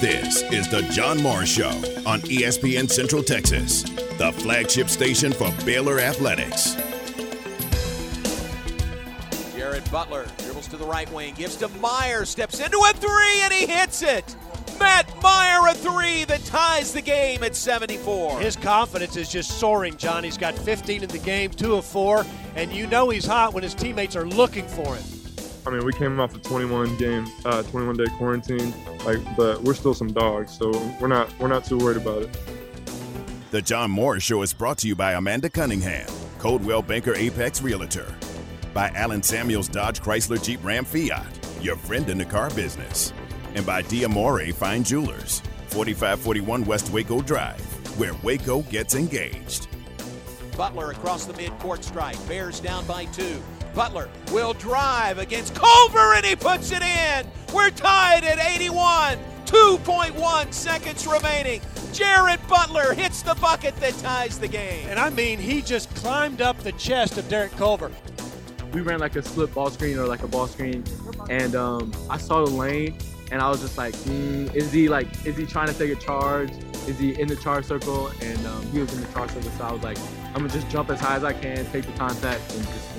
This is the John Morris Show on ESPN Central Texas, the flagship station for Baylor Athletics. Jared Butler dribbles to the right wing, gives to Mayer, steps into a three, and he hits it. Matt Mayer a three that ties the game at 74. His confidence is just soaring, John. He's got 15 in the game, two of four, and you know he's hot when his teammates are looking for him. I mean, we came off a 21 game, uh, 21 day quarantine, like, but we're still some dogs, so we're not we're not too worried about it. The John Morris Show is brought to you by Amanda Cunningham, Coldwell Banker Apex Realtor, by Allen Samuels Dodge Chrysler Jeep Ram Fiat, your friend in the car business, and by Diamore Fine Jewelers, 4541 West Waco Drive, where Waco gets engaged. Butler across the midcourt stripe. Bears down by two. Butler will drive against Culver and he puts it in. We're tied at 81. 2.1 seconds remaining. Jared Butler hits the bucket that ties the game. And I mean, he just climbed up the chest of Derek Culver. We ran like a split ball screen or like a ball screen, and um, I saw the lane, and I was just like, mm, is he like, is he trying to take a charge? Is he in the charge circle? And um, he was in the charge circle, so I was like, I'm gonna just jump as high as I can, take the contact, and just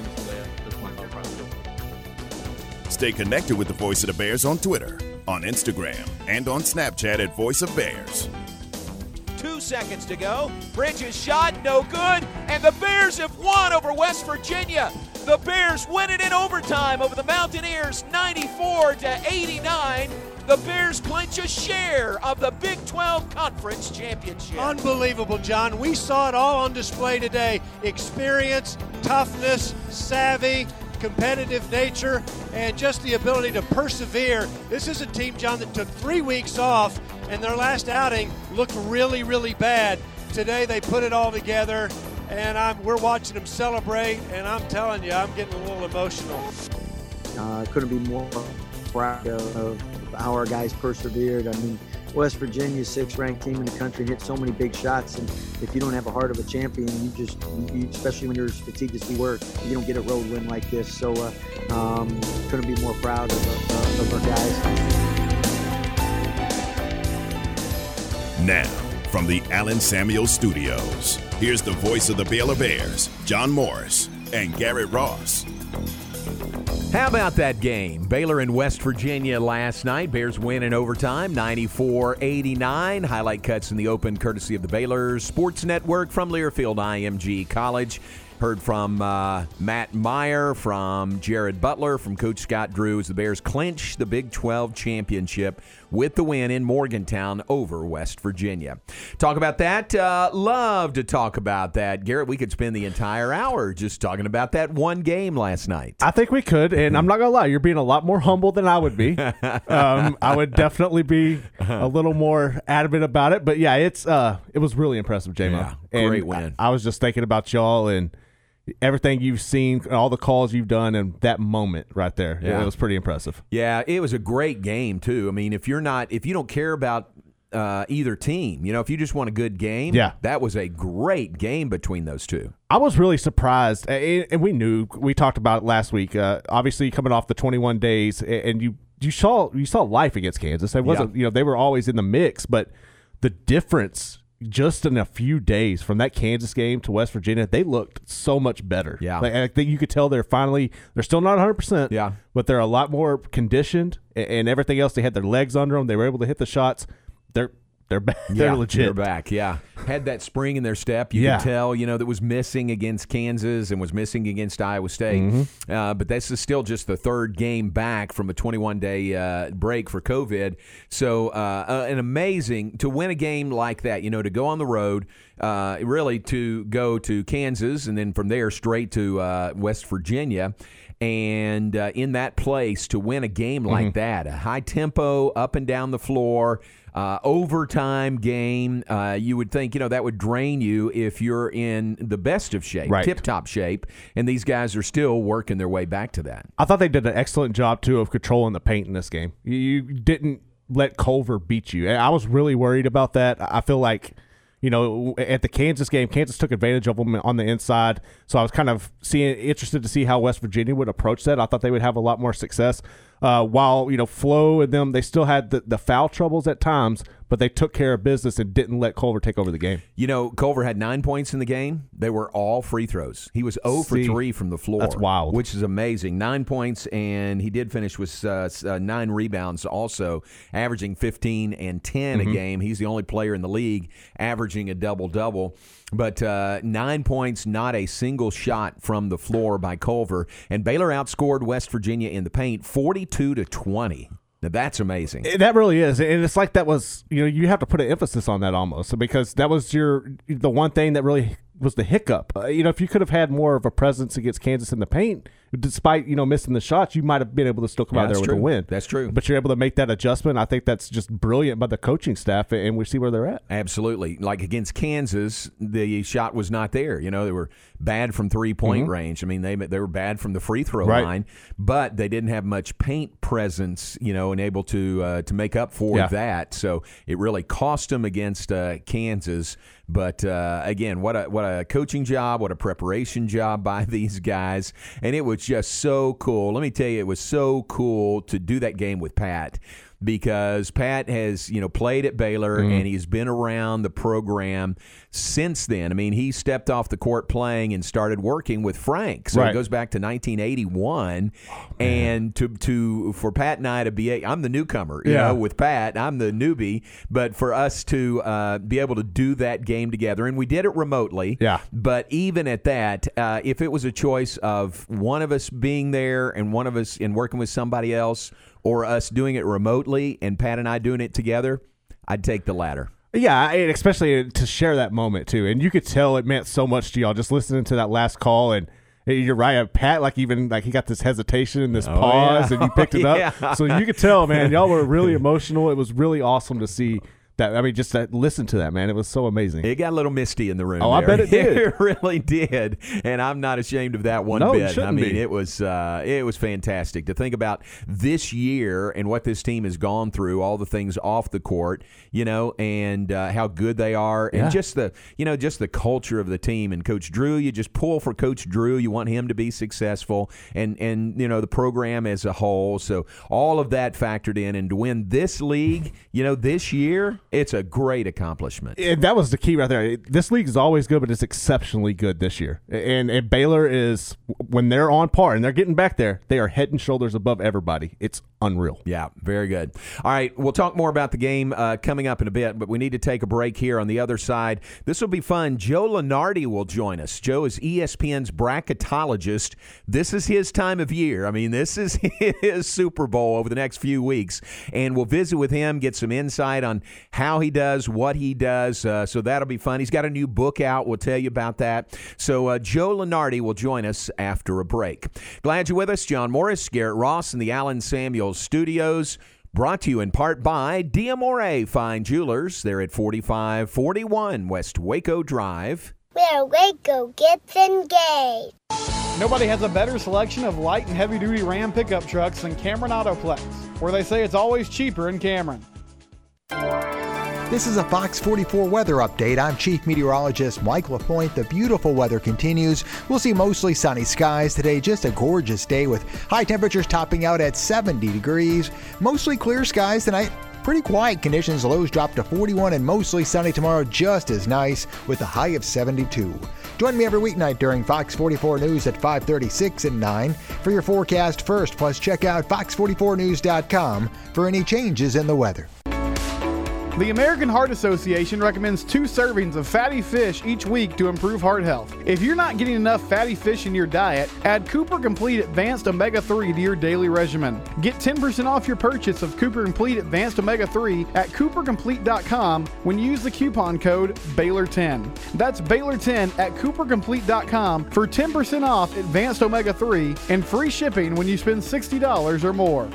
Stay connected with the Voice of the Bears on Twitter, on Instagram, and on Snapchat at Voice of Bears. Two seconds to go. Bridges shot, no good. And the Bears have won over West Virginia. The Bears win it in overtime over the Mountaineers 94 to 89. The Bears clinch a share of the Big 12 Conference Championship. Unbelievable, John. We saw it all on display today experience, toughness, savvy, competitive nature, and just the ability to persevere. This is a team, John, that took three weeks off, and their last outing looked really, really bad. Today they put it all together, and I'm, we're watching them celebrate, and I'm telling you, I'm getting a little emotional. Uh, couldn't be more proud of how our guys persevered. I mean, West Virginia's sixth ranked team in the country hit so many big shots, and if you don't have a heart of a champion, you just, you, especially when you're as fatigued as we were, you don't get a road win like this. So, uh, um, couldn't be more proud of, uh, of our guys. Now, from the Allen Samuel Studios, here's the voice of the Baylor Bears, John Morris and Garrett Ross. How about that game? Baylor and West Virginia last night. Bears win in overtime, 94 89. Highlight cuts in the open courtesy of the Baylor Sports Network from Learfield IMG College. Heard from uh, Matt Mayer, from Jared Butler, from Coach Scott Drew as the Bears clinch the Big 12 championship with the win in Morgantown over West Virginia. Talk about that. Uh, love to talk about that. Garrett, we could spend the entire hour just talking about that one game last night. I think we could, and I'm not gonna lie, you're being a lot more humble than I would be. um, I would definitely be a little more adamant about it, but yeah, it's uh, it was really impressive, J-Mo. Yeah, And great win. I, I was just thinking about y'all and everything you've seen, all the calls you've done, and that moment right there. Yeah. It was pretty impressive. Yeah, it was a great game too. I mean, if you're not, if you don't care about uh, either team, you know, if you just want a good game, Yeah. that was a great game between those two. I was really surprised, and we knew we talked about it last week. Uh, obviously, coming off the 21 days, and you you saw you saw life against Kansas. It wasn't you know they were always in the mix, but the difference just in a few days from that Kansas game to West Virginia, they looked so much better. Yeah. like, I think you could tell they're finally they're still not 100. percent Yeah. but they're a lot more conditioned a- and everything else. They had their legs under them. They were able to hit the shots. They're they're ba- they're legit. They're back. Yeah, had that spring in their step. You Yeah. could tell, you know, that was missing against Kansas and was missing against Iowa State. Mm-hmm. Uh, but this is still just the third game back from a 21 day uh, break for COVID. So, uh, uh, an amazing to win a game like that. You know, to go on the road, uh, really to go to Kansas and then from there straight to uh, West Virginia. And uh, in that place to win a game like Mm-hmm. that, a high tempo, up and down the floor, uh, overtime game, uh, you would think, you know, that would drain you if you're in the best of shape, Right. tip top shape. And these guys are still working their way back to that. I thought they did an excellent job too of controlling the paint in this game. You, you didn't let Culver beat you. I was really worried about that. I feel like, you know, at the Kansas game, Kansas took advantage of them on the inside. So I was kind of seeing interested to see how West Virginia would approach that. I thought they would have a lot more success. Uh, while you know Flo and them they still had the, the foul troubles at times, but they took care of business and didn't let Culver take over the game. You know, Culver had nine points in the game. They were all free throws. He was 0 for See, 3 from the floor. that's wild. Which is amazing. Nine points, and he did finish with uh, uh, nine rebounds also, averaging 15 and 10 Mm-hmm. a game. He's the only player in the league averaging a double double. But uh, nine points, not a single shot from the floor by Culver. And Baylor outscored West Virginia in the paint 42 to 20. Now, that's amazing. That really is, and it's like that was you know you have to put an emphasis on that almost because that was your the one thing that really was the hiccup. Uh, you know, if you could have had more of a presence against Kansas in the paint, despite you know missing the shots, you might have been able to still come out That's there with true. a win. That's true. But you're able to make that adjustment. I think that's just brilliant by the coaching staff, and we see where they're at. Absolutely. Like against Kansas, the shot was not there. You know, they were bad from three point range. I mean, they they were bad from the free throw Right. line, but they didn't have much paint presence. You know, and able to uh, to make up for Yeah. that. So it really cost them against uh, Kansas. But uh, again, what a what a coaching job, what a preparation job by these guys, and it was just so cool. Let me tell you, it was so cool to do that game with Pat because Pat has you know played at Baylor Mm-hmm. and he's been around the program since then. I mean, he stepped off the court playing and started working with Frank, so it goes back to 1981. and to to for Pat and I to be, a, I'm the newcomer, you Yeah. know, with Pat, I'm the newbie, but for us to uh, be able to do that game together, and we did it remotely. Yeah. But even at that, uh, if it was a choice of one of us being there and one of us and working with somebody else, or us doing it remotely and Pat and I doing it together, I'd take the latter. Yeah, and especially to share that moment too, and you could tell it meant so much to y'all just listening to that last call. And eh, you're right, uh, Pat. Like even like he got this hesitation and this oh, pause, yeah. and you picked it up, Yeah. so you could tell, man. Y'all were really emotional. It was really awesome to see that. I mean, just to listen to that, man. It was so amazing. It got a little misty in the room. Oh, I bet it did. it really did, and I'm not ashamed of that one No, it bit. I shouldn't mean, be. it was uh, it was fantastic to think about this year and what this team has gone through, all the things off the court, you know, and uh, how good they are, and Yeah. just the you know just the culture of the team. And Coach Drew, you just pull for Coach Drew. You want him to be successful, and and you know the program as a whole. So all of that factored in, and to win this league, you know, this year, it's a great accomplishment. And that was the key right there. This league is always good, but it's exceptionally good this year. And, and Baylor is when they're on par and they're getting back there, they are head and shoulders above everybody. It's unreal. Yeah, very good. All right, we'll talk more about the game uh, coming up in a bit, but we need to take a break here on the other side. This will be fun. Joe Lunardi will join us. Joe is ESPN's bracketologist. This is his time of year. I mean, this is his Super Bowl over the next few weeks, and we'll visit with him, get some insight on how he does, what he does. Uh, so that'll be fun. He's got a new book out. We'll tell you about that. So uh, Joe Lunardi will join us after a break. Glad you're with us, John Morris, Garrett Ross, and the Allen Samuels studios. Brought to you in part by Diamore Fine Jewelers. They're at 4541 West Waco Drive. Where Waco gets engaged. Nobody has a better selection of light and heavy duty Ram pickup trucks than Cameron Autoplex, where they say it's always cheaper in Cameron. This is a Fox 44 weather update. I'm Chief Meteorologist Mike LaPointe. The beautiful weather continues. We'll see mostly sunny skies today, just a gorgeous day with high temperatures topping out at 70 degrees. Mostly clear skies tonight. Pretty quiet conditions. Lows drop to 41 and mostly sunny tomorrow, just as nice with a high of 72. Join me every weeknight during Fox 44 News at 5:36 and 9 for your forecast first. Plus, check out fox44news.com for any changes in the weather. The American Heart Association recommends two servings of fatty fish each week to improve heart health. If you're not getting enough fatty fish in your diet, add Cooper Complete Advanced Omega 3 to your daily regimen. Get 10% off your purchase of Cooper Complete Advanced Omega 3 at coopercomplete.com when you use the coupon code Baylor10. That's Baylor10 at coopercomplete.com for 10% off Advanced Omega 3 and free shipping when you spend $60 or more.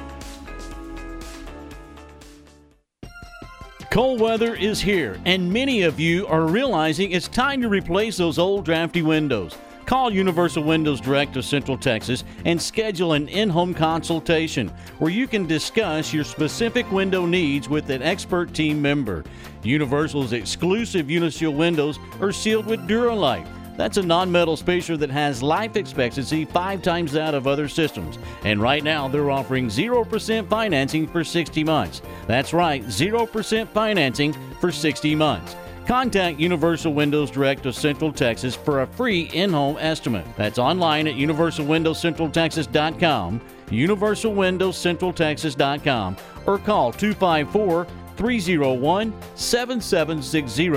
Cold weather is here, and many of you are realizing it's time to replace those old drafty windows. Call Universal Windows Direct of Central Texas and schedule an in home consultation where you can discuss your specific window needs with an expert team member. Universal's exclusive Uniseal windows are sealed with Duralite. That's a non-metal spacer that has life expectancy five times that of other systems. And right now, they're offering 0% financing for 60 months. That's right, 0% financing for 60 months. Contact Universal Windows Direct of Central Texas for a free in-home estimate. That's online at universalwindowscentraltexas.com, universalwindowscentraltexas.com, or call 254 301 7760.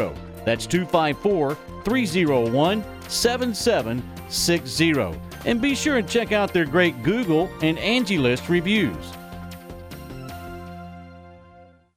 That's 254 301 7760. And be sure and check out their great Google and Angie List reviews.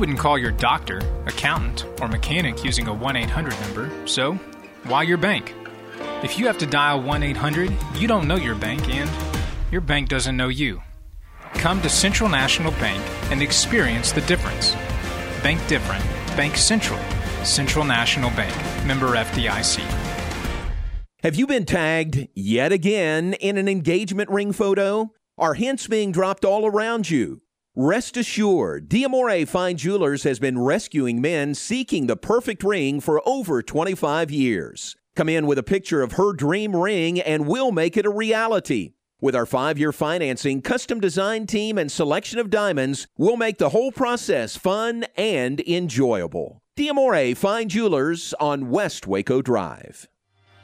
You wouldn't call your doctor, accountant, or mechanic using a 1 800 number, so why your bank? If you have to dial 1 800, you don't know your bank and your bank doesn't know you. Come to Central National Bank and experience the difference. Bank different. Bank Central. Central National Bank. Member FDIC. Have you been tagged yet again in an engagement ring photo? Are hints being dropped all around you? Rest assured, Diamore Fine Jewelers has been rescuing men seeking the perfect ring for over 25 years. Come in with a picture of her dream ring and we'll make it a reality. With our five year financing, custom design team, and selection of diamonds, we'll make the whole process fun and enjoyable. Diamore Fine Jewelers on West Waco Drive.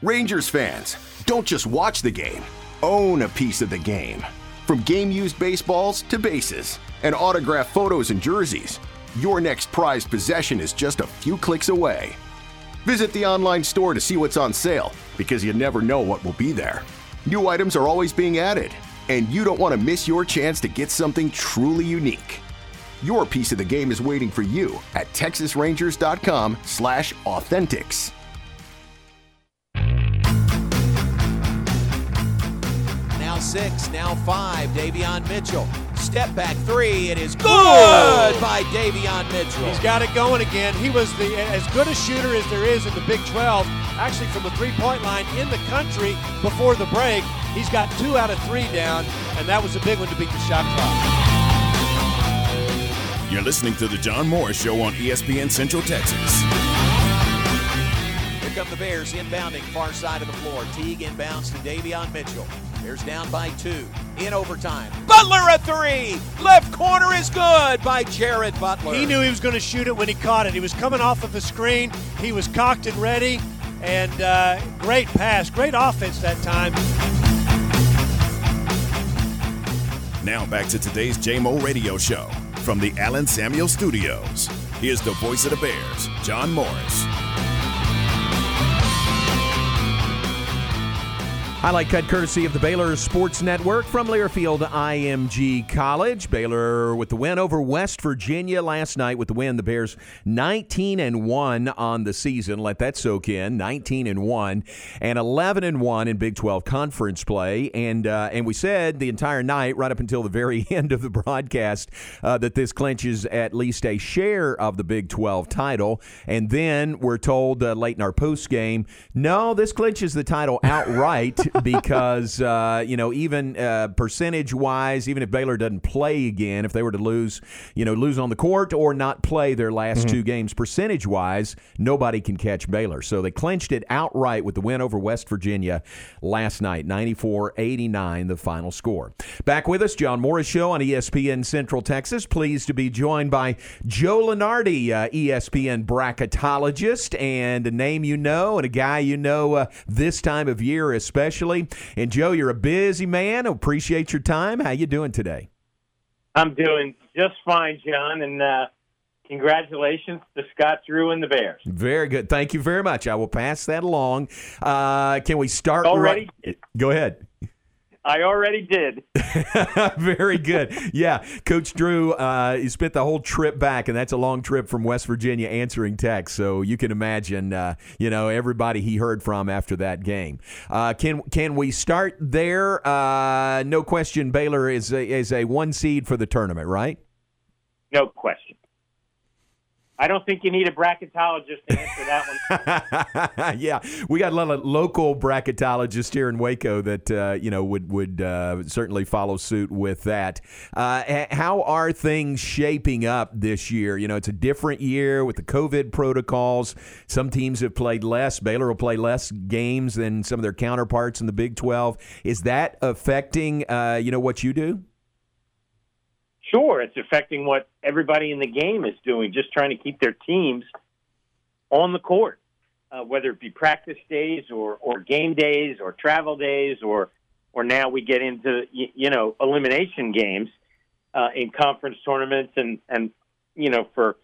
Rangers fans, don't just watch the game, own a piece of the game. From game used baseballs to bases and autographed photos and jerseys, your next prized possession is just a few clicks away. Visit the online store to see what's on sale because you never know what will be there. New items are always being added, and you don't want to miss your chance to get something truly unique. Your piece of the game is waiting for you at texasrangers.com/authentics. Now six, now five. Davion Mitchell. Step back three. It is good by Davion Mitchell. He's got it going again. He was the as good a shooter as there is in the Big 12, actually from the three-point line in the country before the break. He's got two out of three down, and that was a big one to beat the shot clock. You're listening to the John Morris Show on ESPN Central Texas. Here come the Bears inbounding far side of the floor. Teague inbounds to Davion Mitchell. Bears down by two in overtime. Butler a three. Left corner is good by Jared Butler. He knew he was going to shoot it when he caught it. He was coming off of the screen. He was cocked and ready. And uh, great pass, great offense that time. Now back to today's JMO Radio Show from the Allen Samuel Studios. Here's the voice of the Bears, John Morris. Highlight cut courtesy of the Baylor Sports Network from Learfield IMG College. Baylor with the win over West Virginia last night. With the win, the Bears 19 and 1 on the season. Let that soak in. 19 and 1 and 11 and 1 in Big 12 conference play. And uh, and we said the entire night, right up until the very end of the broadcast, uh, that this clinches at least a share of the Big 12 title. And then we're told uh, late in our post game, no, this clinches the title outright because uh, you know even uh, percentage wise, even if Baylor doesn't play again, if they were to lose, you know, lose on the court or not play their last Mm-hmm. two games, percentage wise, nobody can catch Baylor. So they clinched it outright with the win over West Virginia last night, 94-89, the final score. Back with us, John Morris Show on ESPN Central Texas. Pleased to be joined by Joe Lunardi, uh, ESPN bracketologist, and a name you know and a guy you know uh, this time of year especially. And Joe, you're a busy man. Appreciate your time. How you doing today? I'm doing just fine, John, and uh, congratulations to Scott Drew and the Bears. Very good. Thank you very much. I will pass that along. Uh, can we start Already? right? Go ahead. I already did. Very good. Yeah, Coach Drew, uh, he spent the whole trip back, and that's a long trip from West Virginia answering text. So you can imagine, uh, you know, everybody he heard from after that game. Uh, can can we start there? Uh, no question, Baylor is a, is a one seed for the tournament, right? No question. I don't think you need a bracketologist to answer that one. yeah, we got a lot of local bracketologists here in Waco that uh, you know would would uh, certainly follow suit with that. Uh, how are things shaping up this year? You know, it's a different year with the COVID protocols. Some teams have played less. Baylor will play less games than some of their counterparts in the Big Twelve. Is that affecting uh, you know what you do? Sure, it's affecting what everybody in the game is doing, just trying to keep their teams on the court, uh, whether it be practice days or, or game days or travel days or or now we get into you, know elimination games uh, in conference tournaments and and you know for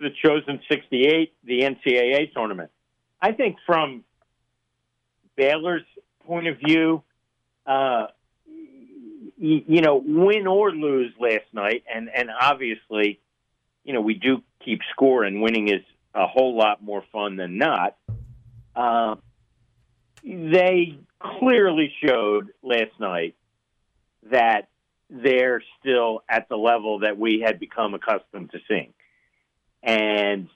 the chosen 68 the NCAA tournament. I think from Baylor's point of view, uh, you know, win or lose last night, and and obviously, you know, we do keep score, and winning is a whole lot more fun than not. Uh, they clearly showed last night that they're still at the level that we had become accustomed to seeing, and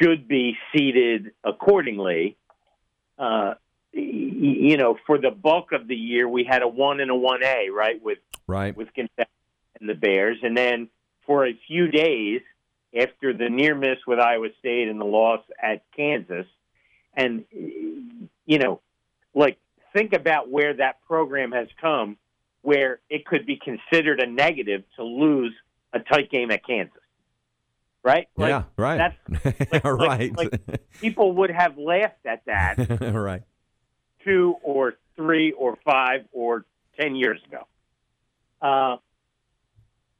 should be seated accordingly. Uh, you know, for the bulk of the year, we had a one and a one A, right, with right with Gonzaga and the Bears, and then for a few days after the near miss with Iowa State and the loss at Kansas, and you know, like think about where that program has come, where it could be considered a negative to lose a tight game at Kansas. Right? Like, yeah, right. That's like, right. Like, like people would have laughed at that. right two or three or five or ten years ago. Uh,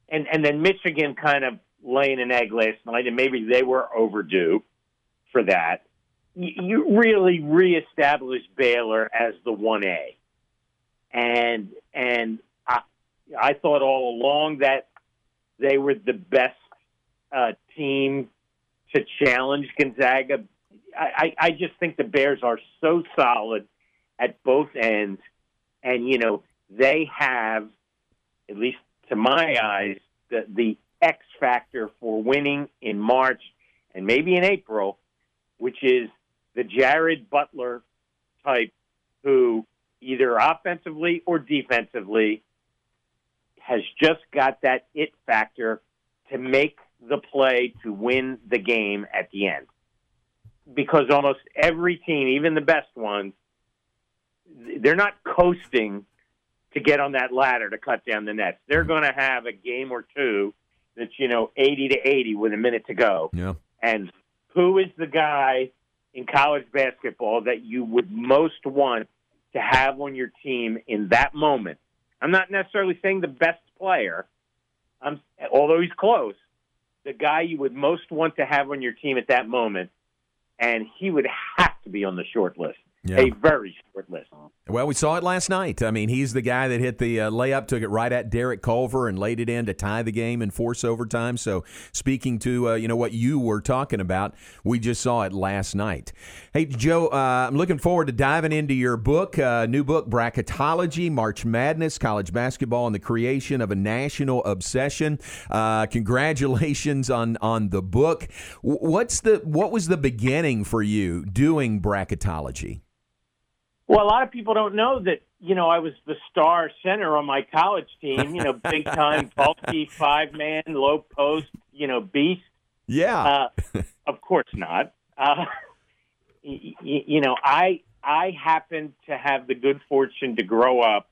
and and then Michigan kind of laying an egg last night, and maybe they were overdue for that. You really reestablished Baylor as the one A, and and I I thought all along that they were the best uh, team to challenge Gonzaga. I, I just think the Bears are so solid at both ends. And, you know, they have, at least to my eyes, the, the X factor for winning in March and maybe in April, which is the Jared Butler type who either offensively or defensively has just got that it factor to make the play to win the game at the end. Because almost every team, even the best ones, they're not coasting to get on that ladder to cut down the nets. They're going to have a game or two that's you know 80 to 80 with a minute to go. Yeah. And who is the guy in college basketball that you would most want to have on your team in that moment? I'm not necessarily saying the best player. I'm although he's close. The guy you would most want to have on your team at that moment, and he would have to be on the short list yeah. a very short list. Well, we saw it last night. I mean, he's the guy that hit the uh, layup, took it right at Derek Culver, and laid it in to tie the game and force overtime. So, speaking to uh, you know what you were talking about, we just saw it last night. Hey, Joe, uh, I'm looking forward to diving into your book, uh, new book, Bracketology: March Madness, College Basketball, and the Creation of a National Obsession. Uh, congratulations on on the book. What's the what was the beginning for you doing bracketology? Well, a lot of people don't know that, you know, I was the star center on my college team, you know, big time, bulky, five man, low post, you know, beast. Yeah. Uh, of course not. Uh, y- y- you know, I I happened to have the good fortune to grow up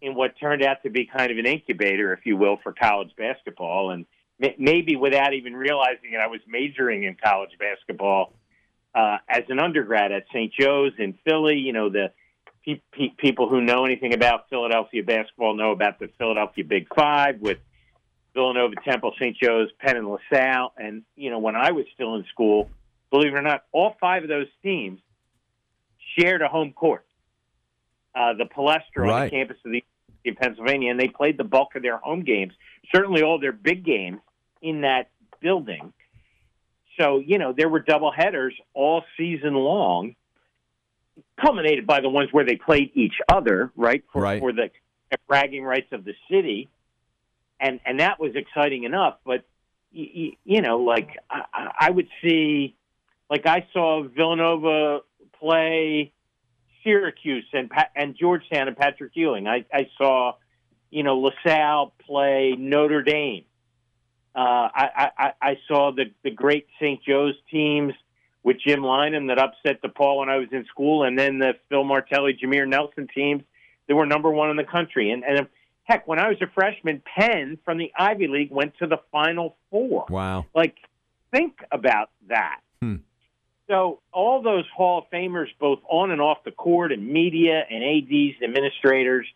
in what turned out to be kind of an incubator, if you will, for college basketball. And maybe without even realizing it, I was majoring in college basketball uh, as an undergrad at St. Joe's in Philly. You know, the pe- pe- people who know anything about Philadelphia basketball know about the Philadelphia Big Five with Villanova, Temple, St. Joe's, Penn, and LaSalle. And, you know, when I was still in school, believe it or not, all five of those teams shared a home court. uh, the Palestra on the campus of the University of Pennsylvania, and they played the bulk of their home games, certainly all their big games in that building. So you know there were double headers all season long, culminated by the ones where they played each other, right? For, Right. for the bragging rights of the city, and and that was exciting enough. But y- y- you know, like I, I would see, like I saw Villanova play Syracuse and Pa- and Georgetown and Patrick Ewing. I, I saw, you know, LaSalle play Notre Dame. Uh, I, I, I saw the, the great St. Joe's teams with Jim Lynam that upset DePaul when I was in school, and then the Phil Martelli, Jameer Nelson teams that were number one in the country. And, and heck, when I was a freshman, Penn from the Ivy League went to the Final Four. Wow. Like, think about that. Hmm. So all those Hall of Famers, both on and off the court, and media, and ads, and administrators,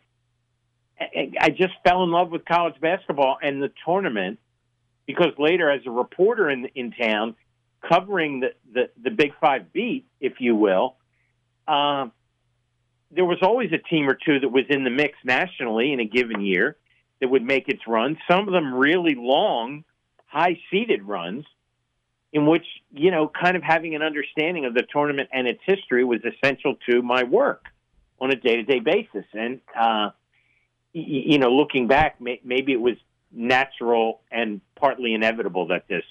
I just fell in love with college basketball and the tournament because later, as a reporter in in town, covering the the, the Big Five beat, if you will, um, there was always a team or two that was in the mix nationally in a given year that would make its run. Some of them really long, high seeded runs in which you know kind of having an understanding of the tournament and its history was essential to my work on a day-to-day basis and uh you know looking back maybe it was natural and partly inevitable that this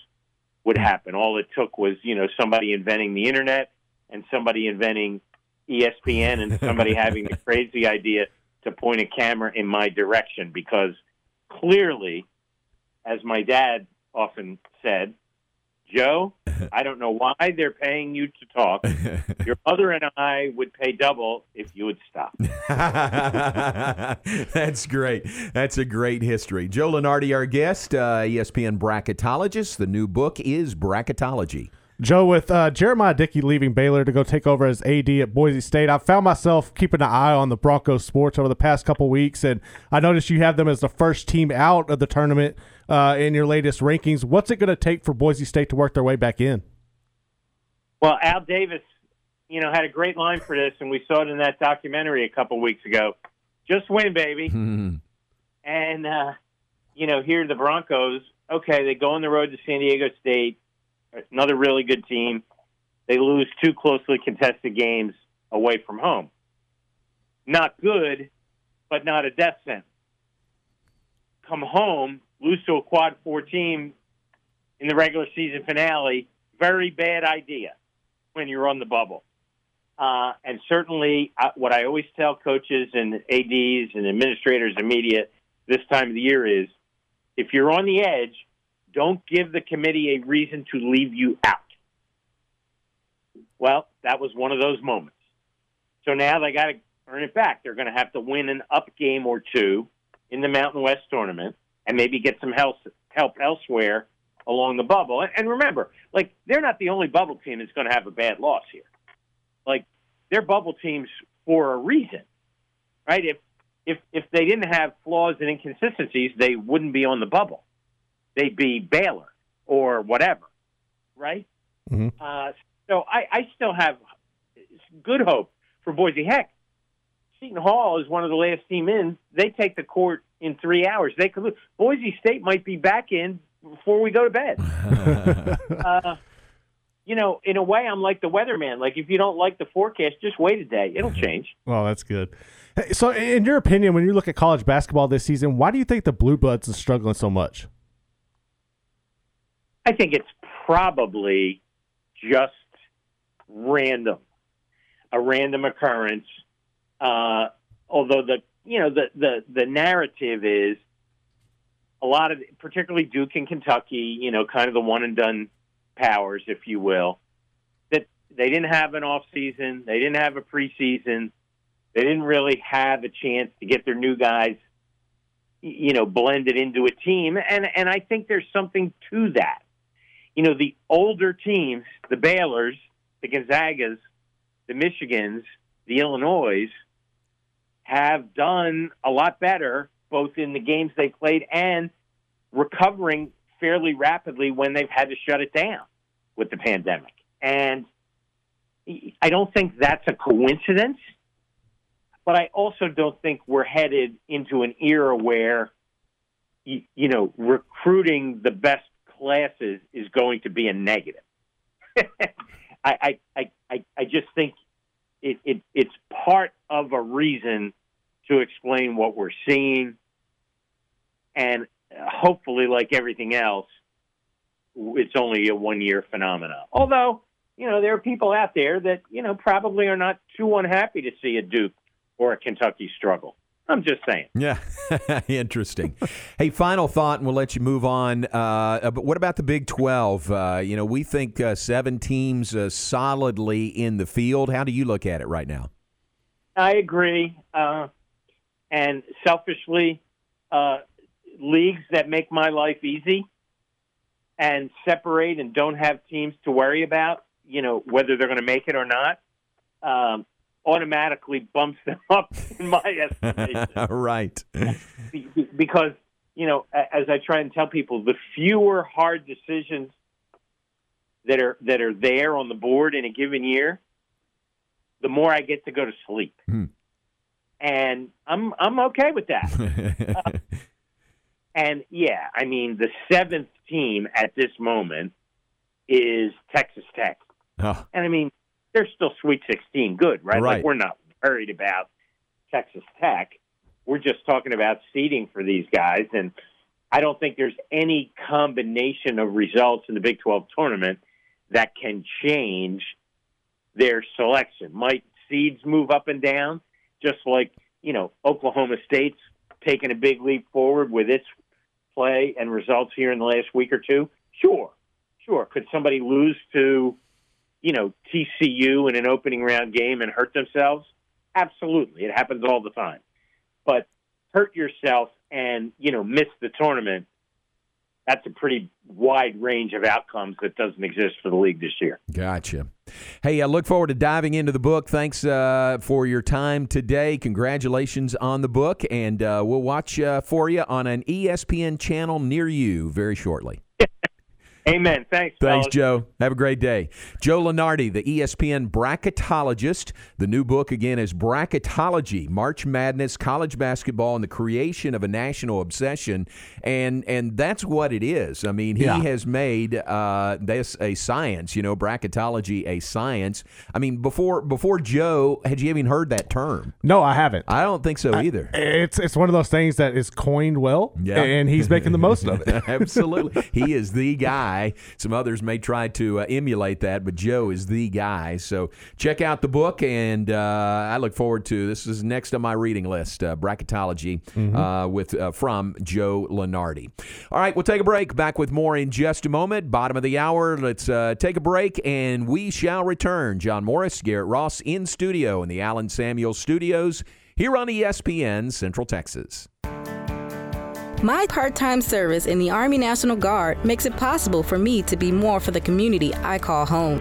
would hmm. happen. All it took was you know somebody inventing the internet and somebody inventing ESPN and somebody having the crazy idea to point a camera in my direction because clearly as my dad often said Joe, I don't know why they're paying you to talk. Your mother and I would pay double if you would stop. That's great. That's a great history. Joe Lunardi, our guest, uh, ESPN bracketologist. The new book is Bracketology. Joe, with uh, Jeramiah Dickey leaving Baylor to go take over as AD at Boise State, I found myself keeping an eye on the Broncos sports over the past couple weeks, and I noticed you have them as the first team out of the tournament uh, in your latest rankings. What's it going to take for Boise State to work their way back in? Well, Al Davis, you know, had a great line for this, and we saw it in that documentary a couple weeks ago. Just win, baby. And, uh, you know, here are the Broncos. Okay, they go on the road to San Diego State, another really good team. They lose two closely contested games away from home. Not good, but not a death sentence. Come home, lose to a quad four team in the regular season finale. Very bad idea when you're on the bubble. Uh, and certainly, uh, what I always tell coaches and ads and administrators and media this time of the year is, if you're on the edge, don't give the committee a reason to leave you out. Well, that was one of those moments. So now they got to earn it back. They're going to have to win an up game or two in the Mountain West tournament and maybe get some help, help elsewhere along the bubble. And- And remember, like they're not the only bubble team that's going to have a bad loss here. Like they're bubble teams for a reason, right? If if if they didn't have flaws and inconsistencies, they wouldn't be on the bubble. They'd be Baylor or whatever, right? Mm-hmm. Uh, so I, I still have good hope for Boise. Heck, Seton Hall is one of the last team in. They take the court in three hours. They could lose. Boise State might be back in before we go to bed. uh, you know, in a way, I'm like the weatherman. Like if you don't like the forecast, just wait a day. It'll change. Well, that's good. Hey, So, in your opinion, when you look at college basketball this season, why do you think the Blue Bloods are struggling so much? I think it's probably just random, a random occurrence. Uh, although the you know the the the narrative is a lot of particularly Duke and Kentucky, you know, kind of the one and done powers, if you will, that they didn't have an off season, they didn't have a preseason, they didn't really have a chance to get their new guys, you know, blended into a team, and and I think there's something to that. You know, the older teams, the Baylors, the Gonzagas, the Michigans, the Illinois, have done a lot better both in the games they played and recovering fairly rapidly when they've had to shut it down with the pandemic. And I don't think that's a coincidence. but I also don't think we're headed into an era where, you, you know, recruiting the best classes is going to be a negative. I, I, I, I just think it, it, it's part of a reason to explain what we're seeing. And hopefully, like everything else, it's only a one year phenomenon. Although, you know, there are people out there that, you know, probably are not too unhappy to see a Duke or a Kentucky struggle. I'm just saying. Yeah, interesting. hey, final thought, and we'll let you move on. Uh, but what about the Big 12? Uh, you know, we think uh, seven teams uh, solidly in the field. How do you look at it right now? I agree. And selfishly, uh, leagues that make my life easy and separate and don't have teams to worry about, you know, whether they're going to make it or not. Um, automatically bumps them up in my estimation. right. because, you know, as I try and tell people, the fewer hard decisions that are that are there on the board in a given year, the more I get to go to sleep. Hmm. And I'm I'm okay with that. uh, and yeah, I mean the seventh team at this moment is Texas Tech. Oh. And I mean, they're still Sweet 16 good, right? Right. Like we're not worried about Texas Tech. We're just talking about seeding for these guys, and I don't think there's any combination of results in the Big 12 tournament that can change their selection. Might seeds move up and down, just like you know Oklahoma State's taken a big leap forward with its play and results here in the last week or two? Sure, sure. Could somebody lose to you know, TCU in an opening round game and hurt themselves? Absolutely. It happens all the time. But hurt yourself and, you know, miss the tournament, that's a pretty wide range of outcomes that doesn't exist for the league this year. Gotcha. Hey, I look forward to diving into the book. Thanks uh, for your time today. Congratulations on the book, and uh, we'll watch uh, for you on an ESPN channel near you very shortly. Amen. Thanks. Thanks, fellas. Joe. Have a great day. Joe Lunardi, the ESPN bracketologist. The new book, again, is Bracketology March Madness, College Basketball, and the Creation of a National Obsession. And and that's what it is. I mean, he Yeah. has made uh, this a science, you know, bracketology a science. I mean, before before Joe, had you even heard that term? No, I haven't. I don't think so either. It's it's one of those things that is coined well, Yeah. and he's making the most of it. Absolutely. He is the guy. Some others may try to uh, emulate that, but Joe is the guy. So check out the book, and uh, I look forward to this. Is next on my reading list, uh, Bracketology uh, with uh, from Joe Lunardi. All right, we'll take a break. Back with more in just a moment. Bottom of the hour. Let's uh, take a break, and we shall return. John Morris, Garrett Ross in studio in the Allen Samuel Studios here on ESPN Central Texas. My part time service in the Army National Guard makes it possible for me to be more for the community I call home.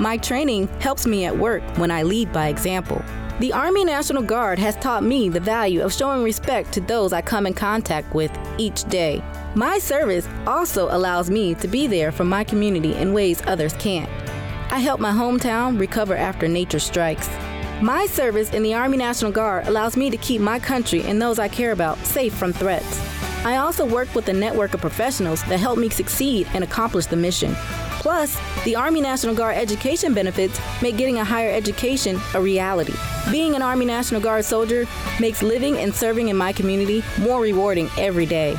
My training helps me at work when I lead by example. The Army National Guard has taught me the value of showing respect to those I come in contact with each day. My service also allows me to be there for my community in ways others can't. I help my hometown recover after nature strikes. My service in the Army National Guard allows me to keep my country and those I care about safe from threats. I also work with a network of professionals that help me succeed and accomplish the mission. Plus, the Army National Guard education benefits make getting a higher education a reality. Being an Army National Guard soldier makes living and serving in my community more rewarding every day.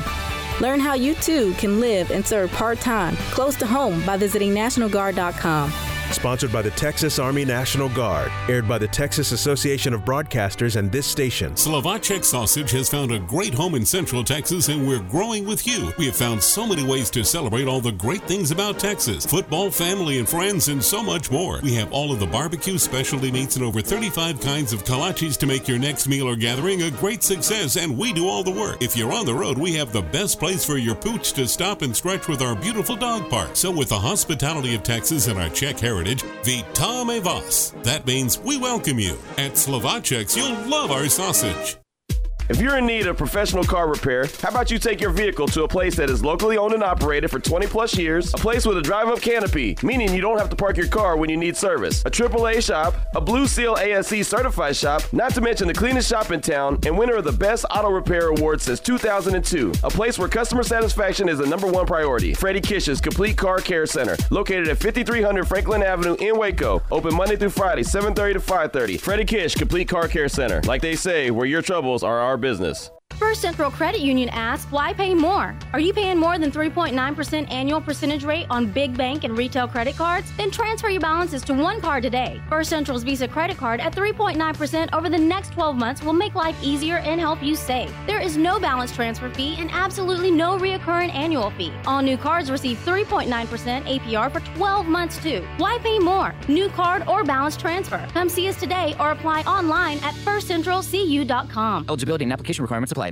Learn how you too can live and serve part time close to home by visiting NationalGuard.com. Sponsored by the Texas Army National Guard. Aired by the Texas Association of Broadcasters and this station. Slovacek Sausage has found a great home in Central Texas, and we're growing with you. We have found so many ways to celebrate all the great things about Texas football, family, and friends, and so much more. We have all of the barbecue specialty meats and over 35 kinds of kolaches to make your next meal or gathering a great success, and we do all the work. If you're on the road, we have the best place for your pooch to stop and stretch with our beautiful dog park. So, with the hospitality of Texas and our Czech heritage, Vítame vás. That means we welcome you. At Slovacek's, you'll love our sausage. If you're in need of professional car repair, how about you take your vehicle to a place that is locally owned and operated for 20 plus years, a place with a drive up canopy, meaning you don't have to park your car when you need service, a AAA shop, a Blue Seal ASE certified shop, not to mention the cleanest shop in town and winner of the Best Auto Repair Award since 2002, a place where customer satisfaction is the number one priority. Freddie Kish's Complete Car Care Center, located at 5300 Franklin Avenue in Waco, open Monday through Friday, 7:30 to 5:30. Freddie Kish Complete Car Care Center. Like they say, where your troubles are our business. First Central Credit Union asks, why pay more? Are you paying more than 3.9% annual percentage rate on big bank and retail credit cards? Then transfer your balances to one card today. First Central's Visa credit card at 3.9% over the next 12 months will make life easier and help you save. There is no balance transfer fee and absolutely no reoccurring annual fee. All new cards receive 3.9% APR for 12 months too. Why pay more? New card or balance transfer. Come see us today or apply online at firstcentralcu.com. Eligibility and application requirements apply.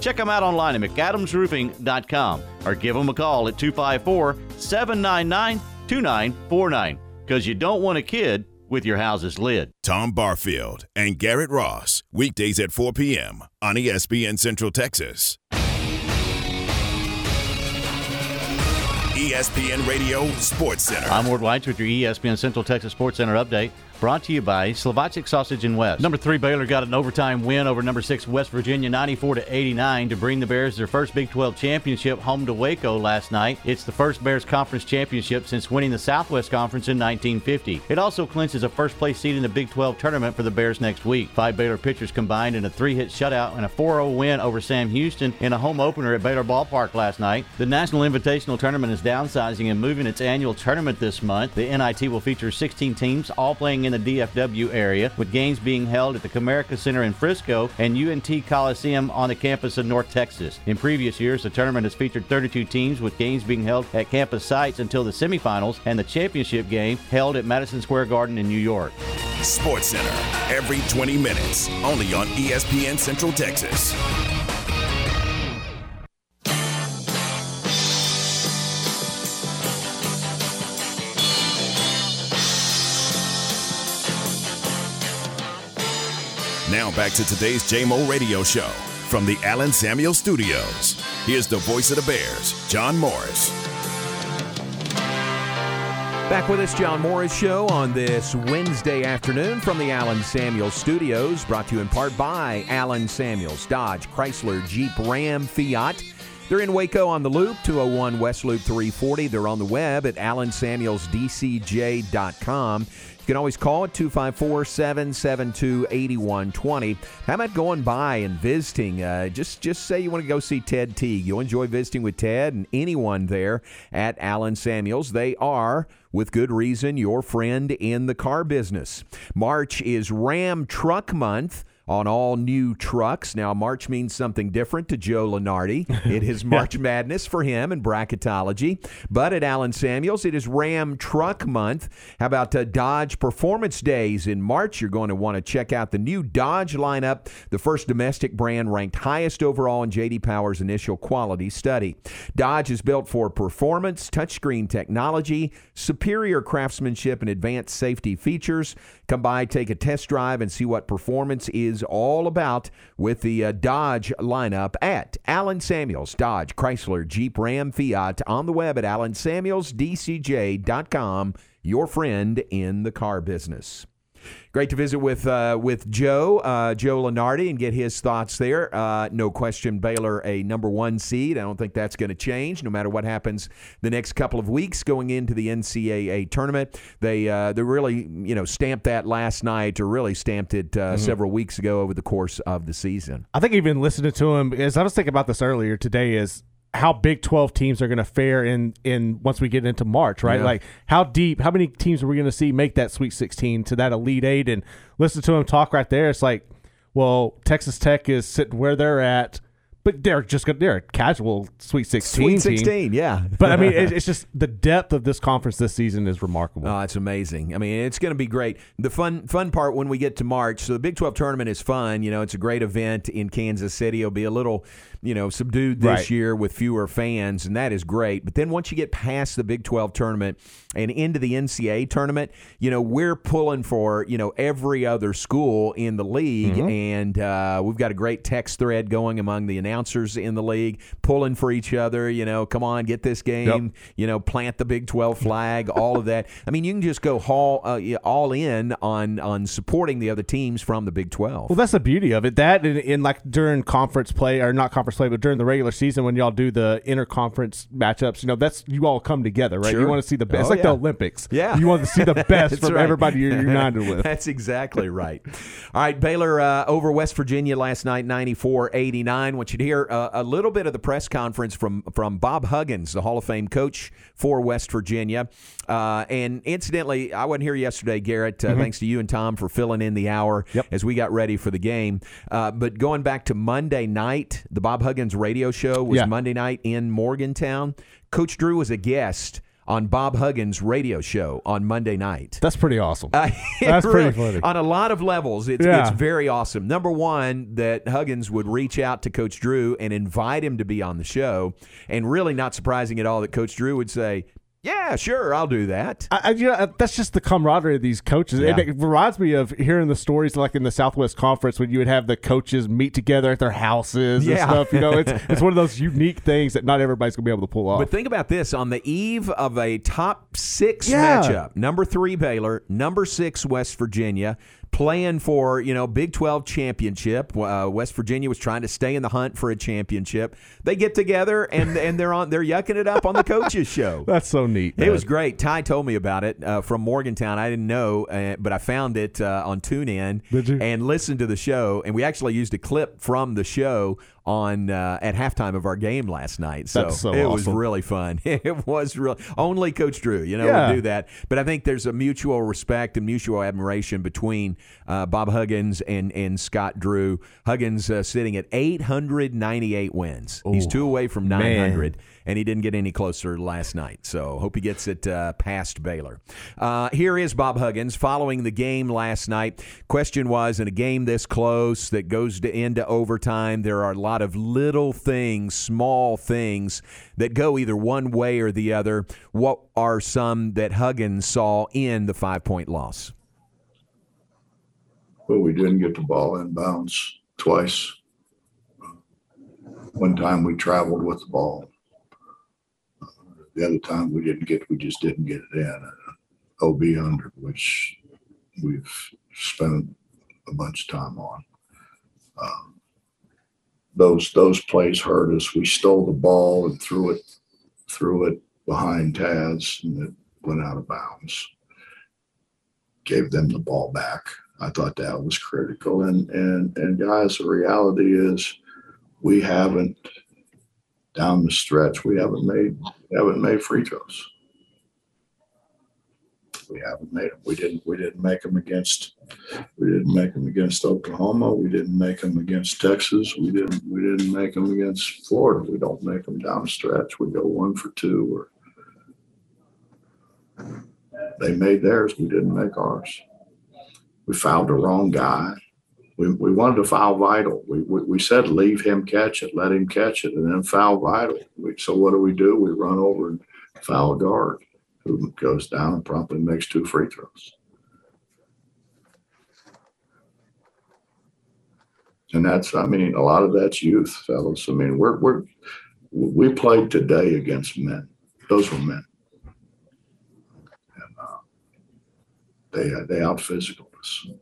Check them out online at McAdamsRoofing.com or give them a call at 254 799 2949 because you don't want a kid with your house's lid. Tom Barfield and Garrett Ross, weekdays at 4 p.m. on ESPN Central Texas. ESPN Radio Sports Center. I'm Ward White with your ESPN Central Texas Sports Center update. Brought to you by Slovacek Sausage and West. Number three Baylor got an overtime win over number six West Virginia, 94 to 89, to bring the Bears their first Big 12 championship home to Waco last night. It's the first Bears conference championship since winning the Southwest Conference in 1950. It also clinches a first place seed in the Big 12 tournament for the Bears next week. Five Baylor pitchers combined in a three-hit shutout and a 4-0 win over Sam Houston in a home opener at Baylor Ballpark last night. The National Invitational Tournament is downsizing and moving its annual tournament this month. The NIT will feature 16 teams, all playing in the DFW area, with games being held at the Comerica Center in Frisco and UNT Coliseum on the campus of North Texas. In previous years, the tournament has featured 32 teams, with games being held at campus sites until the semifinals and the championship game held at Madison Square Garden in New York. Sports Center, every 20 minutes, only on ESPN Central Texas. Now back to today's JMO Radio Show from the Allen Samuel Studios. Here's the voice of the Bears, John Morris. Back with us, John Morris Show on this Wednesday afternoon from the Allen Samuel Studios, brought to you in part by Allen Samuels, Dodge, Chrysler, Jeep, Ram, Fiat. They're in Waco on the Loop, 201 West Loop 340. They're on the web at allensamuelsdcj.com. You can always call at 254 772 8120. How about going by and visiting? Uh, just, just say you want to go see Ted Teague. You'll enjoy visiting with Ted and anyone there at Allen Samuels. They are with good reason, your friend in the car business. March is Ram Truck Month on all new trucks. Now, March means something different to Joe Lunardi. It is March Madness for him in bracketology. But at Allen Samuels, it is Ram Truck Month. How about uh, Dodge Performance Days in March? You're going to want to check out the new Dodge lineup, the first domestic brand ranked highest overall in J.D. Power's initial quality study. Dodge is built for performance, touchscreen technology, superior craftsmanship, and advanced safety features. Come by, take a test drive, and see what performance is all about with the uh, Dodge lineup at Allen Samuels, Dodge, Chrysler, Jeep, Ram, Fiat on the web at allensamuelsdcj.com, your friend in the car business. Great to visit with uh, with Joe uh, Joe Lunardi and get his thoughts there. Uh, no question, Baylor a number one seed. I don't think that's going to change, no matter what happens the next couple of weeks going into the NCAA tournament. They uh, they really you know stamped that last night, or really stamped it uh, Mhm. several weeks ago over the course of the season. I think even listening to him, as I was thinking about this earlier today, is how Big Twelve teams are going to fare in in once we get into March, right? Yeah. Like how deep, how many teams are we going to see make that Sweet Sixteen to that Elite Eight? And listen to him talk right there. It's like, well, Texas Tech is sitting where they're at. But they're just good. They're a casual Sweet Sixteen. Sweet team. 16, yeah. But I mean, it, it's just the depth of this conference this season is remarkable. Oh, it's amazing. I mean, it's going to be great. The fun fun part when we get to March. So the Big 12 tournament is fun. You know, it's a great event in Kansas City. It'll be a little, you know, subdued this Right. year with fewer fans, and that is great. But then once you get past the Big 12 tournament and into the NCAA tournament, you know, we're pulling for, you know, every other school in the league. Mhm. And uh, we've got a great text thread going among the announcers in the league, pulling for each other. You know, come on, get this game. You know, plant the Big 12 flag, all of that. I mean, you can just go haul, uh, all in on on supporting the other teams from the Big 12. Well, that's the beauty of it. That in, in like during conference play or not conference play, but during the regular season when y'all do the interconference matchups, you know, that's you all come together, right? You want to see the best. It's Oh, like the. Olympics. Yeah. you want to see the best from right. everybody you're united with. That's exactly right. All right, Baylor uh, over West Virginia last night, 94-89. Want you to hear uh, a little bit of the press conference from from Bob Huggins, the Hall of Fame coach for West Virginia. Uh, and incidentally, I wasn't here yesterday, Garrett. Uh, Mhm. Thanks to you and Tom for filling in the hour as we got ready for the game. Uh, but going back to Monday night, the Bob Huggins radio show was Yeah. Monday night in Morgantown. Coach Drew was a guest on Bob Huggins' radio show on Monday night. That's pretty awesome. Uh, That's pretty funny. On a lot of levels, it's, Yeah. it's very awesome. Number one, that Huggins would reach out to Coach Drew and invite him to be on the show. And really not surprising at all that Coach Drew would say, Yeah, sure, I'll do that. I, I, you know, uh, that's just the camaraderie of these coaches. Yeah. It, it reminds me of hearing the stories like in the Southwest Conference when you would have the coaches meet together at their houses Yeah. and stuff. You know, it's it's one of those unique things that not everybody's gonna be able to pull off. But think about this on the eve of a top six Yeah. matchup number three Baylor, number six West Virginia, playing for, you know, Big 12 championship. Uh, West Virginia was trying to stay in the hunt for a championship. They get together and and they're on they're yucking it up on the coaches show. That's so neat. It was great. Ty told me about it uh, from Morgantown. I didn't know, uh, but I found it uh, on TuneIn and listened to the show. And we actually used a clip from the show on uh, at halftime of our game last night. So, so it was really fun. It was real. Only Coach Drew, you know, Yeah. would do that. But I think there's a mutual respect and mutual admiration between uh, Bob Huggins and and Scott Drew. Huggins uh, sitting at 898 wins. He's two away from man. 900 and he didn't get any closer last night. So hope he gets it uh, past Baylor. Uh, here is Bob Huggins following the game last night. Question was in a game this close that goes to into overtime, there are a lot of little things, small things that go either one way or the other. What are some that Huggins saw in the five point loss? Well, we didn't get the ball in bounds twice. One time we traveled with the ball. The other time we didn't get, we just didn't get it in. OB under, which we've spent a bunch of time on. Um, Those, those plays hurt us. We stole the ball and threw it, threw it behind Taz and it went out of bounds. Gave them the ball back. I thought that was critical. And and and guys, the reality is we haven't down the stretch, we haven't made we haven't made free throws. We haven't made them. We didn't we didn't make them against we didn't make them against Oklahoma. We didn't make them against Texas. We didn't we didn't make them against Florida. We don't make them down stretch. We go one for two or they made theirs. We didn't make ours we fouled the wrong guy. We, we wanted to foul Vital. We, we, we said leave him catch it, let him catch it, and then foul Vital. We, so what do we do? We run over and foul guard who goes down and promptly makes two free throws. And that's, I mean, a lot of that's youth, fellas. I mean, we're, we're, we played today against men. Those were men. And, uh, they, they out physical us. us.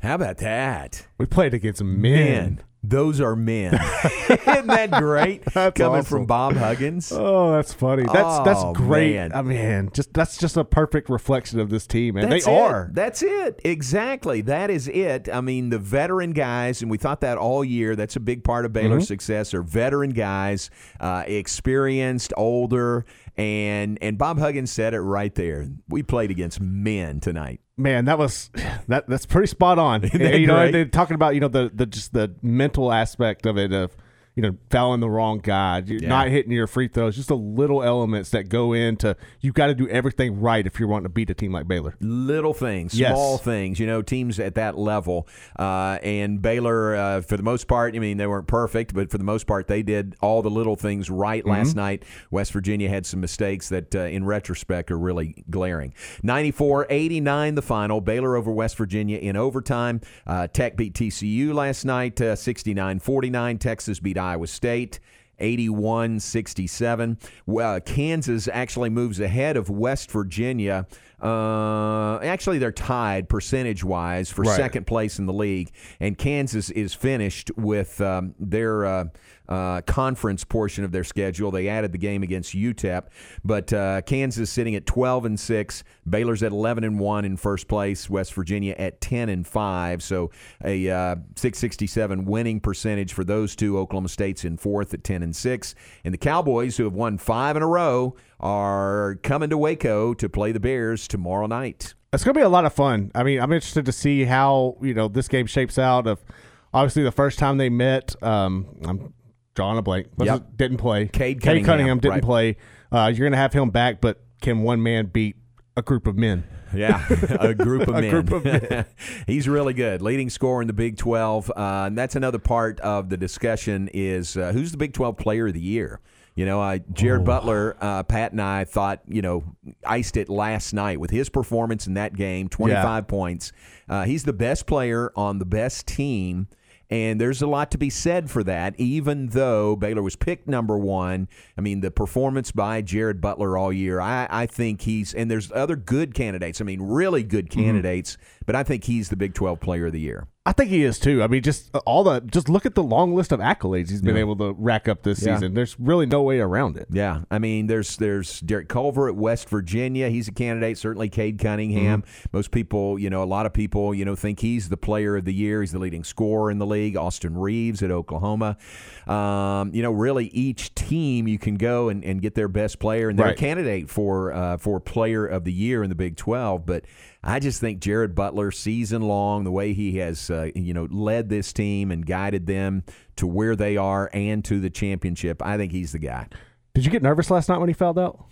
How about that? We played against men. Man, those are men. Isn't that great? That's Coming awesome. from Bob Huggins. Oh, that's funny. That's that's Oh, great. man. I mean, just that's just a perfect reflection of this team, and That's they it. are. That's it. Exactly. That is it. I mean, the veteran guys, and we thought that all year. That's a big part of Baylor's Mhm. success. Are veteran guys, uh, experienced, older, and and Bob Huggins said it right there. We played against men tonight. Man, that was that. That's pretty spot on. You know, they're talking about you know the the just the mental aspect of it of you know fouling the wrong guy, Yeah. not hitting your free throws, just the little elements that go into. You've got to do everything right if you're wanting to beat a team like Baylor. little things, Yes. small things, you know, teams at that level. Uh, and Baylor, uh, for the most part, I mean, they weren't perfect, but for the most part, they did all the little things right last Mhm. night. West Virginia had some mistakes that, uh, in retrospect, are really glaring. 94 89, the final. Baylor over West Virginia in overtime. Uh, Tech beat TCU last night, 69 49. Texas beat Iowa State. 81 67. Well, Kansas actually moves ahead of West Virginia. Uh, actually, they're tied percentage wise for Right. second place in the league, and Kansas is finished with um, their uh, uh, conference portion of their schedule. They added the game against UTEP, but uh, Kansas sitting at 12 and six. Baylor's at 11 and one in first place. West Virginia at 10 and five. So a uh, 667 winning percentage for those two. Oklahoma State's in fourth at 10 and six, and the Cowboys, who have won five in a row, are coming to Waco to play the Bears tomorrow night. It's going to be a lot of fun. I mean, I'm interested to see how you know this game shapes out. Of obviously the first time they met, um, I'm drawing a blank. Yep. it- didn't play. Cade Cade Cunningham, didn't right. play. Uh, you're going to have him back, but can one man beat a group of men? Yeah, a group of A men. group of men. He's really good, leading scorer in the Big 12, uh, and that's another part of the discussion is uh, who's the Big 12 Player of the Year. You know, I, Jared Butler, uh, Pat and I thought, you know, iced it last night with his performance in that game, 25 points. Uh, he's the best player on the best team. And there's a lot to be said for that, even though Baylor was picked number one. I mean, the performance by Jared Butler all year, I, I think he's, and there's other good candidates. I mean, really good candidates, but I think he's the Big 12 player of the year. I think he is too. I mean, just all the just look at the long list of accolades he's been Yeah. able to rack up this Yeah. season. There's really no way around it. Yeah, I mean, there's there's Derek Culver at West Virginia. He's a candidate. Certainly, Cade Cunningham. Most people, you know, a lot of people, you know, think he's the player of the year. He's the leading scorer in the league. Austin Reaves at Oklahoma. Um, you know, really, each team you can go and, and get their best player, and they're Right. a candidate for uh, for player of the year in the Big Twelve. But I just think Jared Butler, season long, the way he has, uh, you know, led this team and guided them to where they are and to the championship. I think he's the guy. Did you get nervous last night when he fouled out?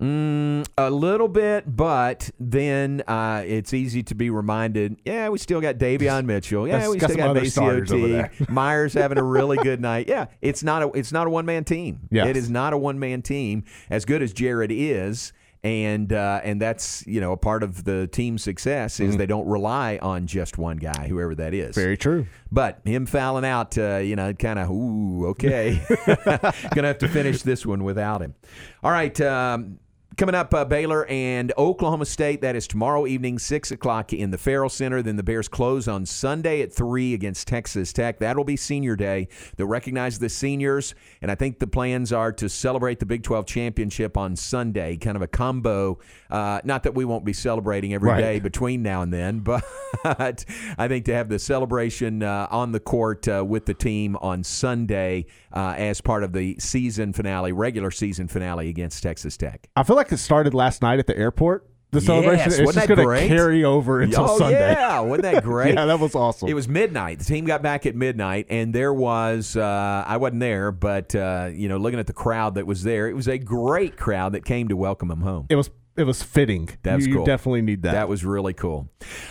Mm, a little bit, but then uh, it's easy to be reminded. Yeah, we still got Davion Mitchell. Yeah, we still got Macy. Mayer's having a really good night. Yeah, it's not a it's not a one man team. Yes. It is not a one man team. As good as Jared is, and uh, and that's you know a part of the team's success is Mhm. they don't rely on just one guy, whoever that is. Very true. But him fouling out, uh, you know, kind of, ooh, okay. Gonna have to finish this one without him. All right. Um, Coming up, uh, Baylor and Oklahoma State. That is tomorrow evening, 6 o'clock in the Ferrell Center. Then the Bears close on Sunday at 3 against Texas Tech. That'll be senior day. They'll recognize the seniors, and I think the plans are to celebrate the Big 12 championship on Sunday, kind of a combo. Uh, not that we won't be celebrating every day Right. between now and then, but I think to have the celebration uh, on the court uh, with the team on Sunday uh, as part of the season finale, regular season finale against Texas Tech. I feel like it started last night at the airport. The celebration Yes, it's just going to carry over until oh, Sunday. Yeah, wasn't that great? yeah, that was awesome. It was midnight. The team got back at midnight, and there was uh, I wasn't there, but uh, you know, looking at the crowd that was there, it was a great crowd that came to welcome him home. It was it was fitting. That's you, you cool. definitely need that. That was really cool.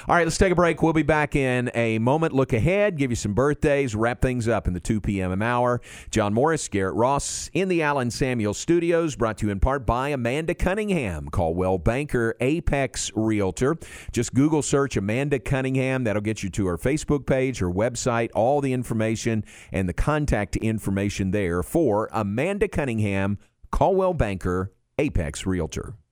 All right, let's take a break. We'll be back in a moment. Look ahead, give you some birthdays, wrap things up in the 2 p.m. hour. John Morris, Garrett Ross in the Allen Samuel studios, brought to you in part by Amanda Cunningham, Coldwell Banker, Apex Realtor. Just Google search Amanda Cunningham. That'll get you to her Facebook page, her website, all the information and the contact information there for Amanda Cunningham, Coldwell Banker, Apex Realtor.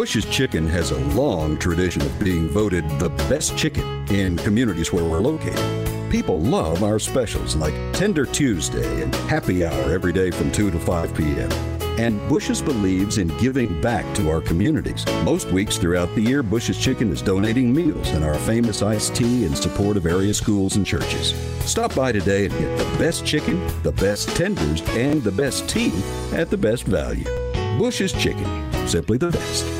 Bush's Chicken has a long tradition of being voted the best chicken in communities where we're located. People love our specials like Tender Tuesday and Happy Hour every day from 2 to 5 p.m. And Bush's believes in giving back to our communities. Most weeks throughout the year, Bush's Chicken is donating meals and our famous iced tea in support of area schools and churches. Stop by today and get the best chicken, the best tenders, and the best tea at the best value. Bush's Chicken, simply the best.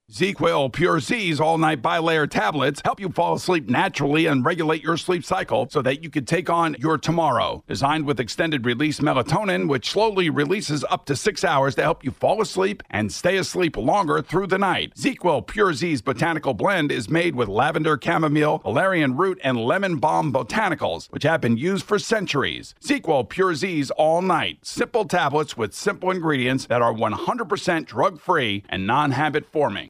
ZzzQuil Pure Z's all night bilayer tablets help you fall asleep naturally and regulate your sleep cycle so that you can take on your tomorrow. Designed with extended release melatonin, which slowly releases up to six hours to help you fall asleep and stay asleep longer through the night. ZzzQuil Pure Z's botanical blend is made with lavender, chamomile, valerian root, and lemon balm botanicals, which have been used for centuries. ZzzQuil Pure Z's all night. Simple tablets with simple ingredients that are 100% drug free and non habit forming.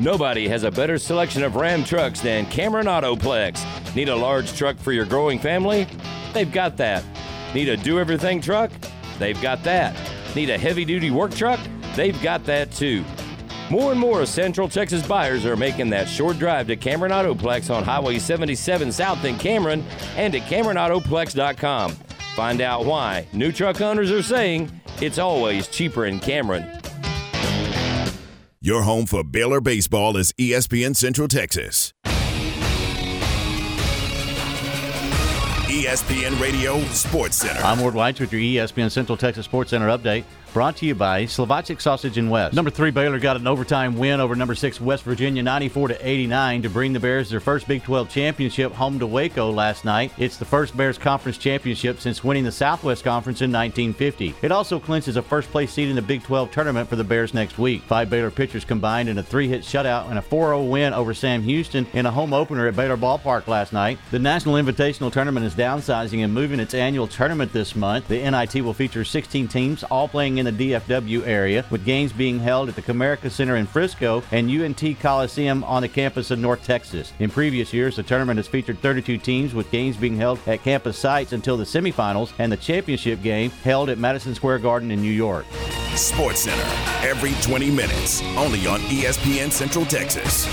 Nobody has a better selection of Ram trucks than Cameron Autoplex. Need a large truck for your growing family? They've got that. Need a do everything truck? They've got that. Need a heavy duty work truck? They've got that too. More and more Central Texas buyers are making that short drive to Cameron Autoplex on Highway 77 South in Cameron and at CameronAutoplex.com. Find out why new truck owners are saying it's always cheaper in Cameron. Your home for Baylor baseball is ESPN Central Texas. ESPN Radio Sports Center. I'm Ward White with your ESPN Central Texas Sports Center update. Brought to you by Slovacek Sausage and West. Number three Baylor got an overtime win over number six West Virginia, 94 to 89, to bring the Bears their first Big 12 championship home to Waco last night. It's the first Bears conference championship since winning the Southwest Conference in 1950. It also clinches a first place seed in the Big 12 tournament for the Bears next week. Five Baylor pitchers combined in a three-hit shutout and a 4-0 win over Sam Houston in a home opener at Baylor Ballpark last night. The National Invitational Tournament is downsizing and moving its annual tournament this month. The NIT will feature 16 teams, all playing in the DFW area, with games being held at the Comerica Center in Frisco and UNT Coliseum on the campus of North Texas. In previous years, the tournament has featured 32 teams, with games being held at campus sites until the semifinals and the championship game held at Madison Square Garden in New York. Sports Center, every 20 minutes, only on ESPN Central Texas.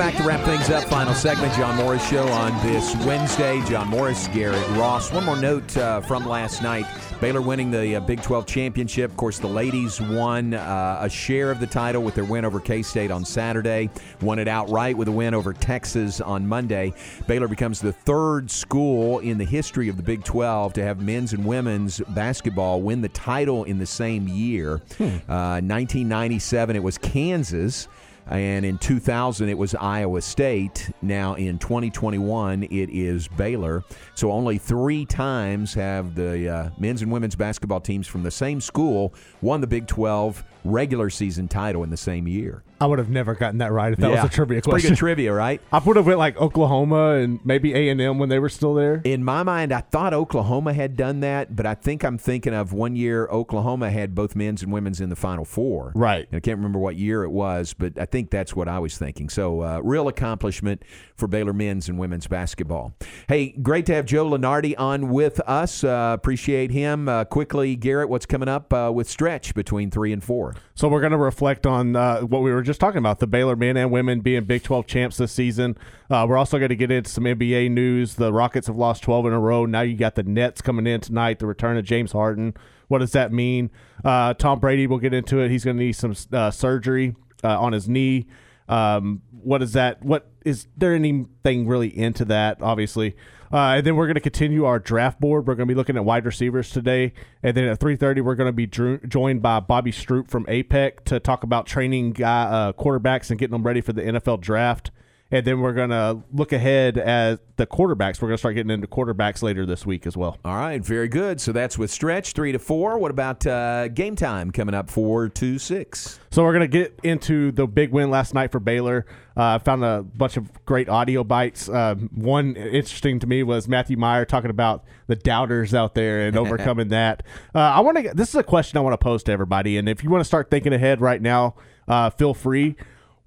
Back to wrap things up. Final segment, John Morris Show on this Wednesday. John Morris, Garrett Ross. One more note uh, from last night. Baylor winning the uh, Big 12 championship. Of course, the ladies won uh, a share of the title with their win over K State on Saturday. Won it outright with a win over Texas on Monday. Baylor becomes the third school in the history of the Big 12 to have men's and women's basketball win the title in the same year. Uh, 1997, it was Kansas. And in 2000, it was Iowa State. Now in 2021, it is Baylor. So only three times have the uh, men's and women's basketball teams from the same school won the Big 12 regular season title in the same year. I would have never gotten that right if that Yeah. was a trivia It's pretty question. good trivia, right? I would have went like Oklahoma and maybe A and M when they were still there. In my mind, I thought Oklahoma had done that, but I think I'm thinking of one year Oklahoma had both men's and women's in the Final Four. Right. And I can't remember what year it was, but I think that's what I was thinking. So, uh, real accomplishment for Baylor men's and women's basketball. Hey, great to have Joe Lunardi on with us. Uh, appreciate him. Uh, quickly, Garrett, what's coming up uh, with stretch between three and four? So we're going to reflect on uh, what we were just talking about: the Baylor men and women being Big 12 champs this season. Uh, we're also going to get into some NBA news. The Rockets have lost 12 in a row. Now you got the Nets coming in tonight. The return of James Harden. What does that mean? Uh, Tom Brady. We'll get into it. He's going to need some uh, surgery uh, on his knee. Um, what is that? What is there anything really into that? Obviously, uh, and then we're going to continue our draft board. We're going to be looking at wide receivers today, and then at three thirty, we're going to be dro- joined by Bobby Stroupe from APEX to talk about training guy, uh, quarterbacks and getting them ready for the NFL draft. And then we're going to look ahead at the quarterbacks. We're going to start getting into quarterbacks later this week as well. All right, very good. So that's with stretch three to four. What about uh, game time coming up four to six? So we're gonna get into the big win last night for Baylor. Uh, I found a bunch of great audio bites. Um, one interesting to me was Matthew Mayer talking about the doubters out there and overcoming that. Uh, I want to. This is a question I want to pose to everybody, and if you want to start thinking ahead right now, uh, feel free.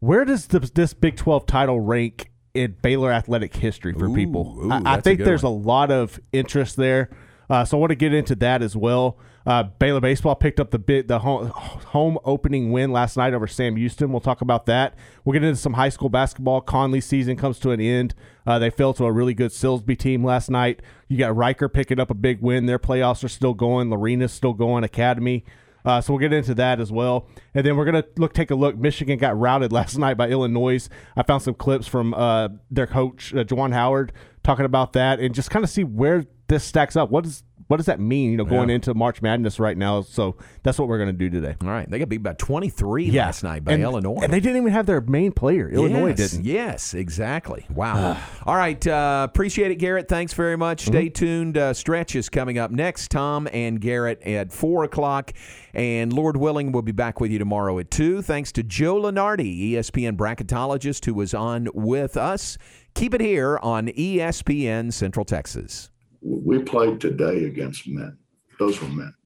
Where does this, this Big Twelve title rank in Baylor athletic history for people? ooh, I, I that's a think there's one. a lot of interest there. Uh, so I want to get into that as well. Uh, Baylor baseball picked up the bit the home, home opening win last night over Sam Houston. We'll talk about that. We'll get into some high school basketball. Connally season comes to an end. Uh, they fell to a really good Silsbee team last night. You got Reicher picking up a big win. Their playoffs are still going. Lorena's still going. Academy. Uh, so we'll get into that as well, and then we're gonna look take a look. Michigan got routed last night by Illinois. I found some clips from uh, their coach uh, Juwan Howard talking about that, and just kind of see where this stacks up. What does what does that mean? You know, going Yeah. into March Madness right now. So that's what we're gonna do today. All right, they got beat by twenty three Yeah. last night by And- Illinois. and they didn't even have their main player. Illinois yes, didn't. Yes, exactly. Wow. All right. Uh, appreciate it, Garrett. Thanks very much. Mm-hmm. Stay tuned. Uh, stretch is coming up next. Tom and Garrett at 4 o'clock. And Lord willing, we'll be back with you tomorrow at 2. Thanks to Joe Lunardi, ESPN bracketologist, who was on with us. Keep it here on ESPN Central Texas. We played today against men. Those were men.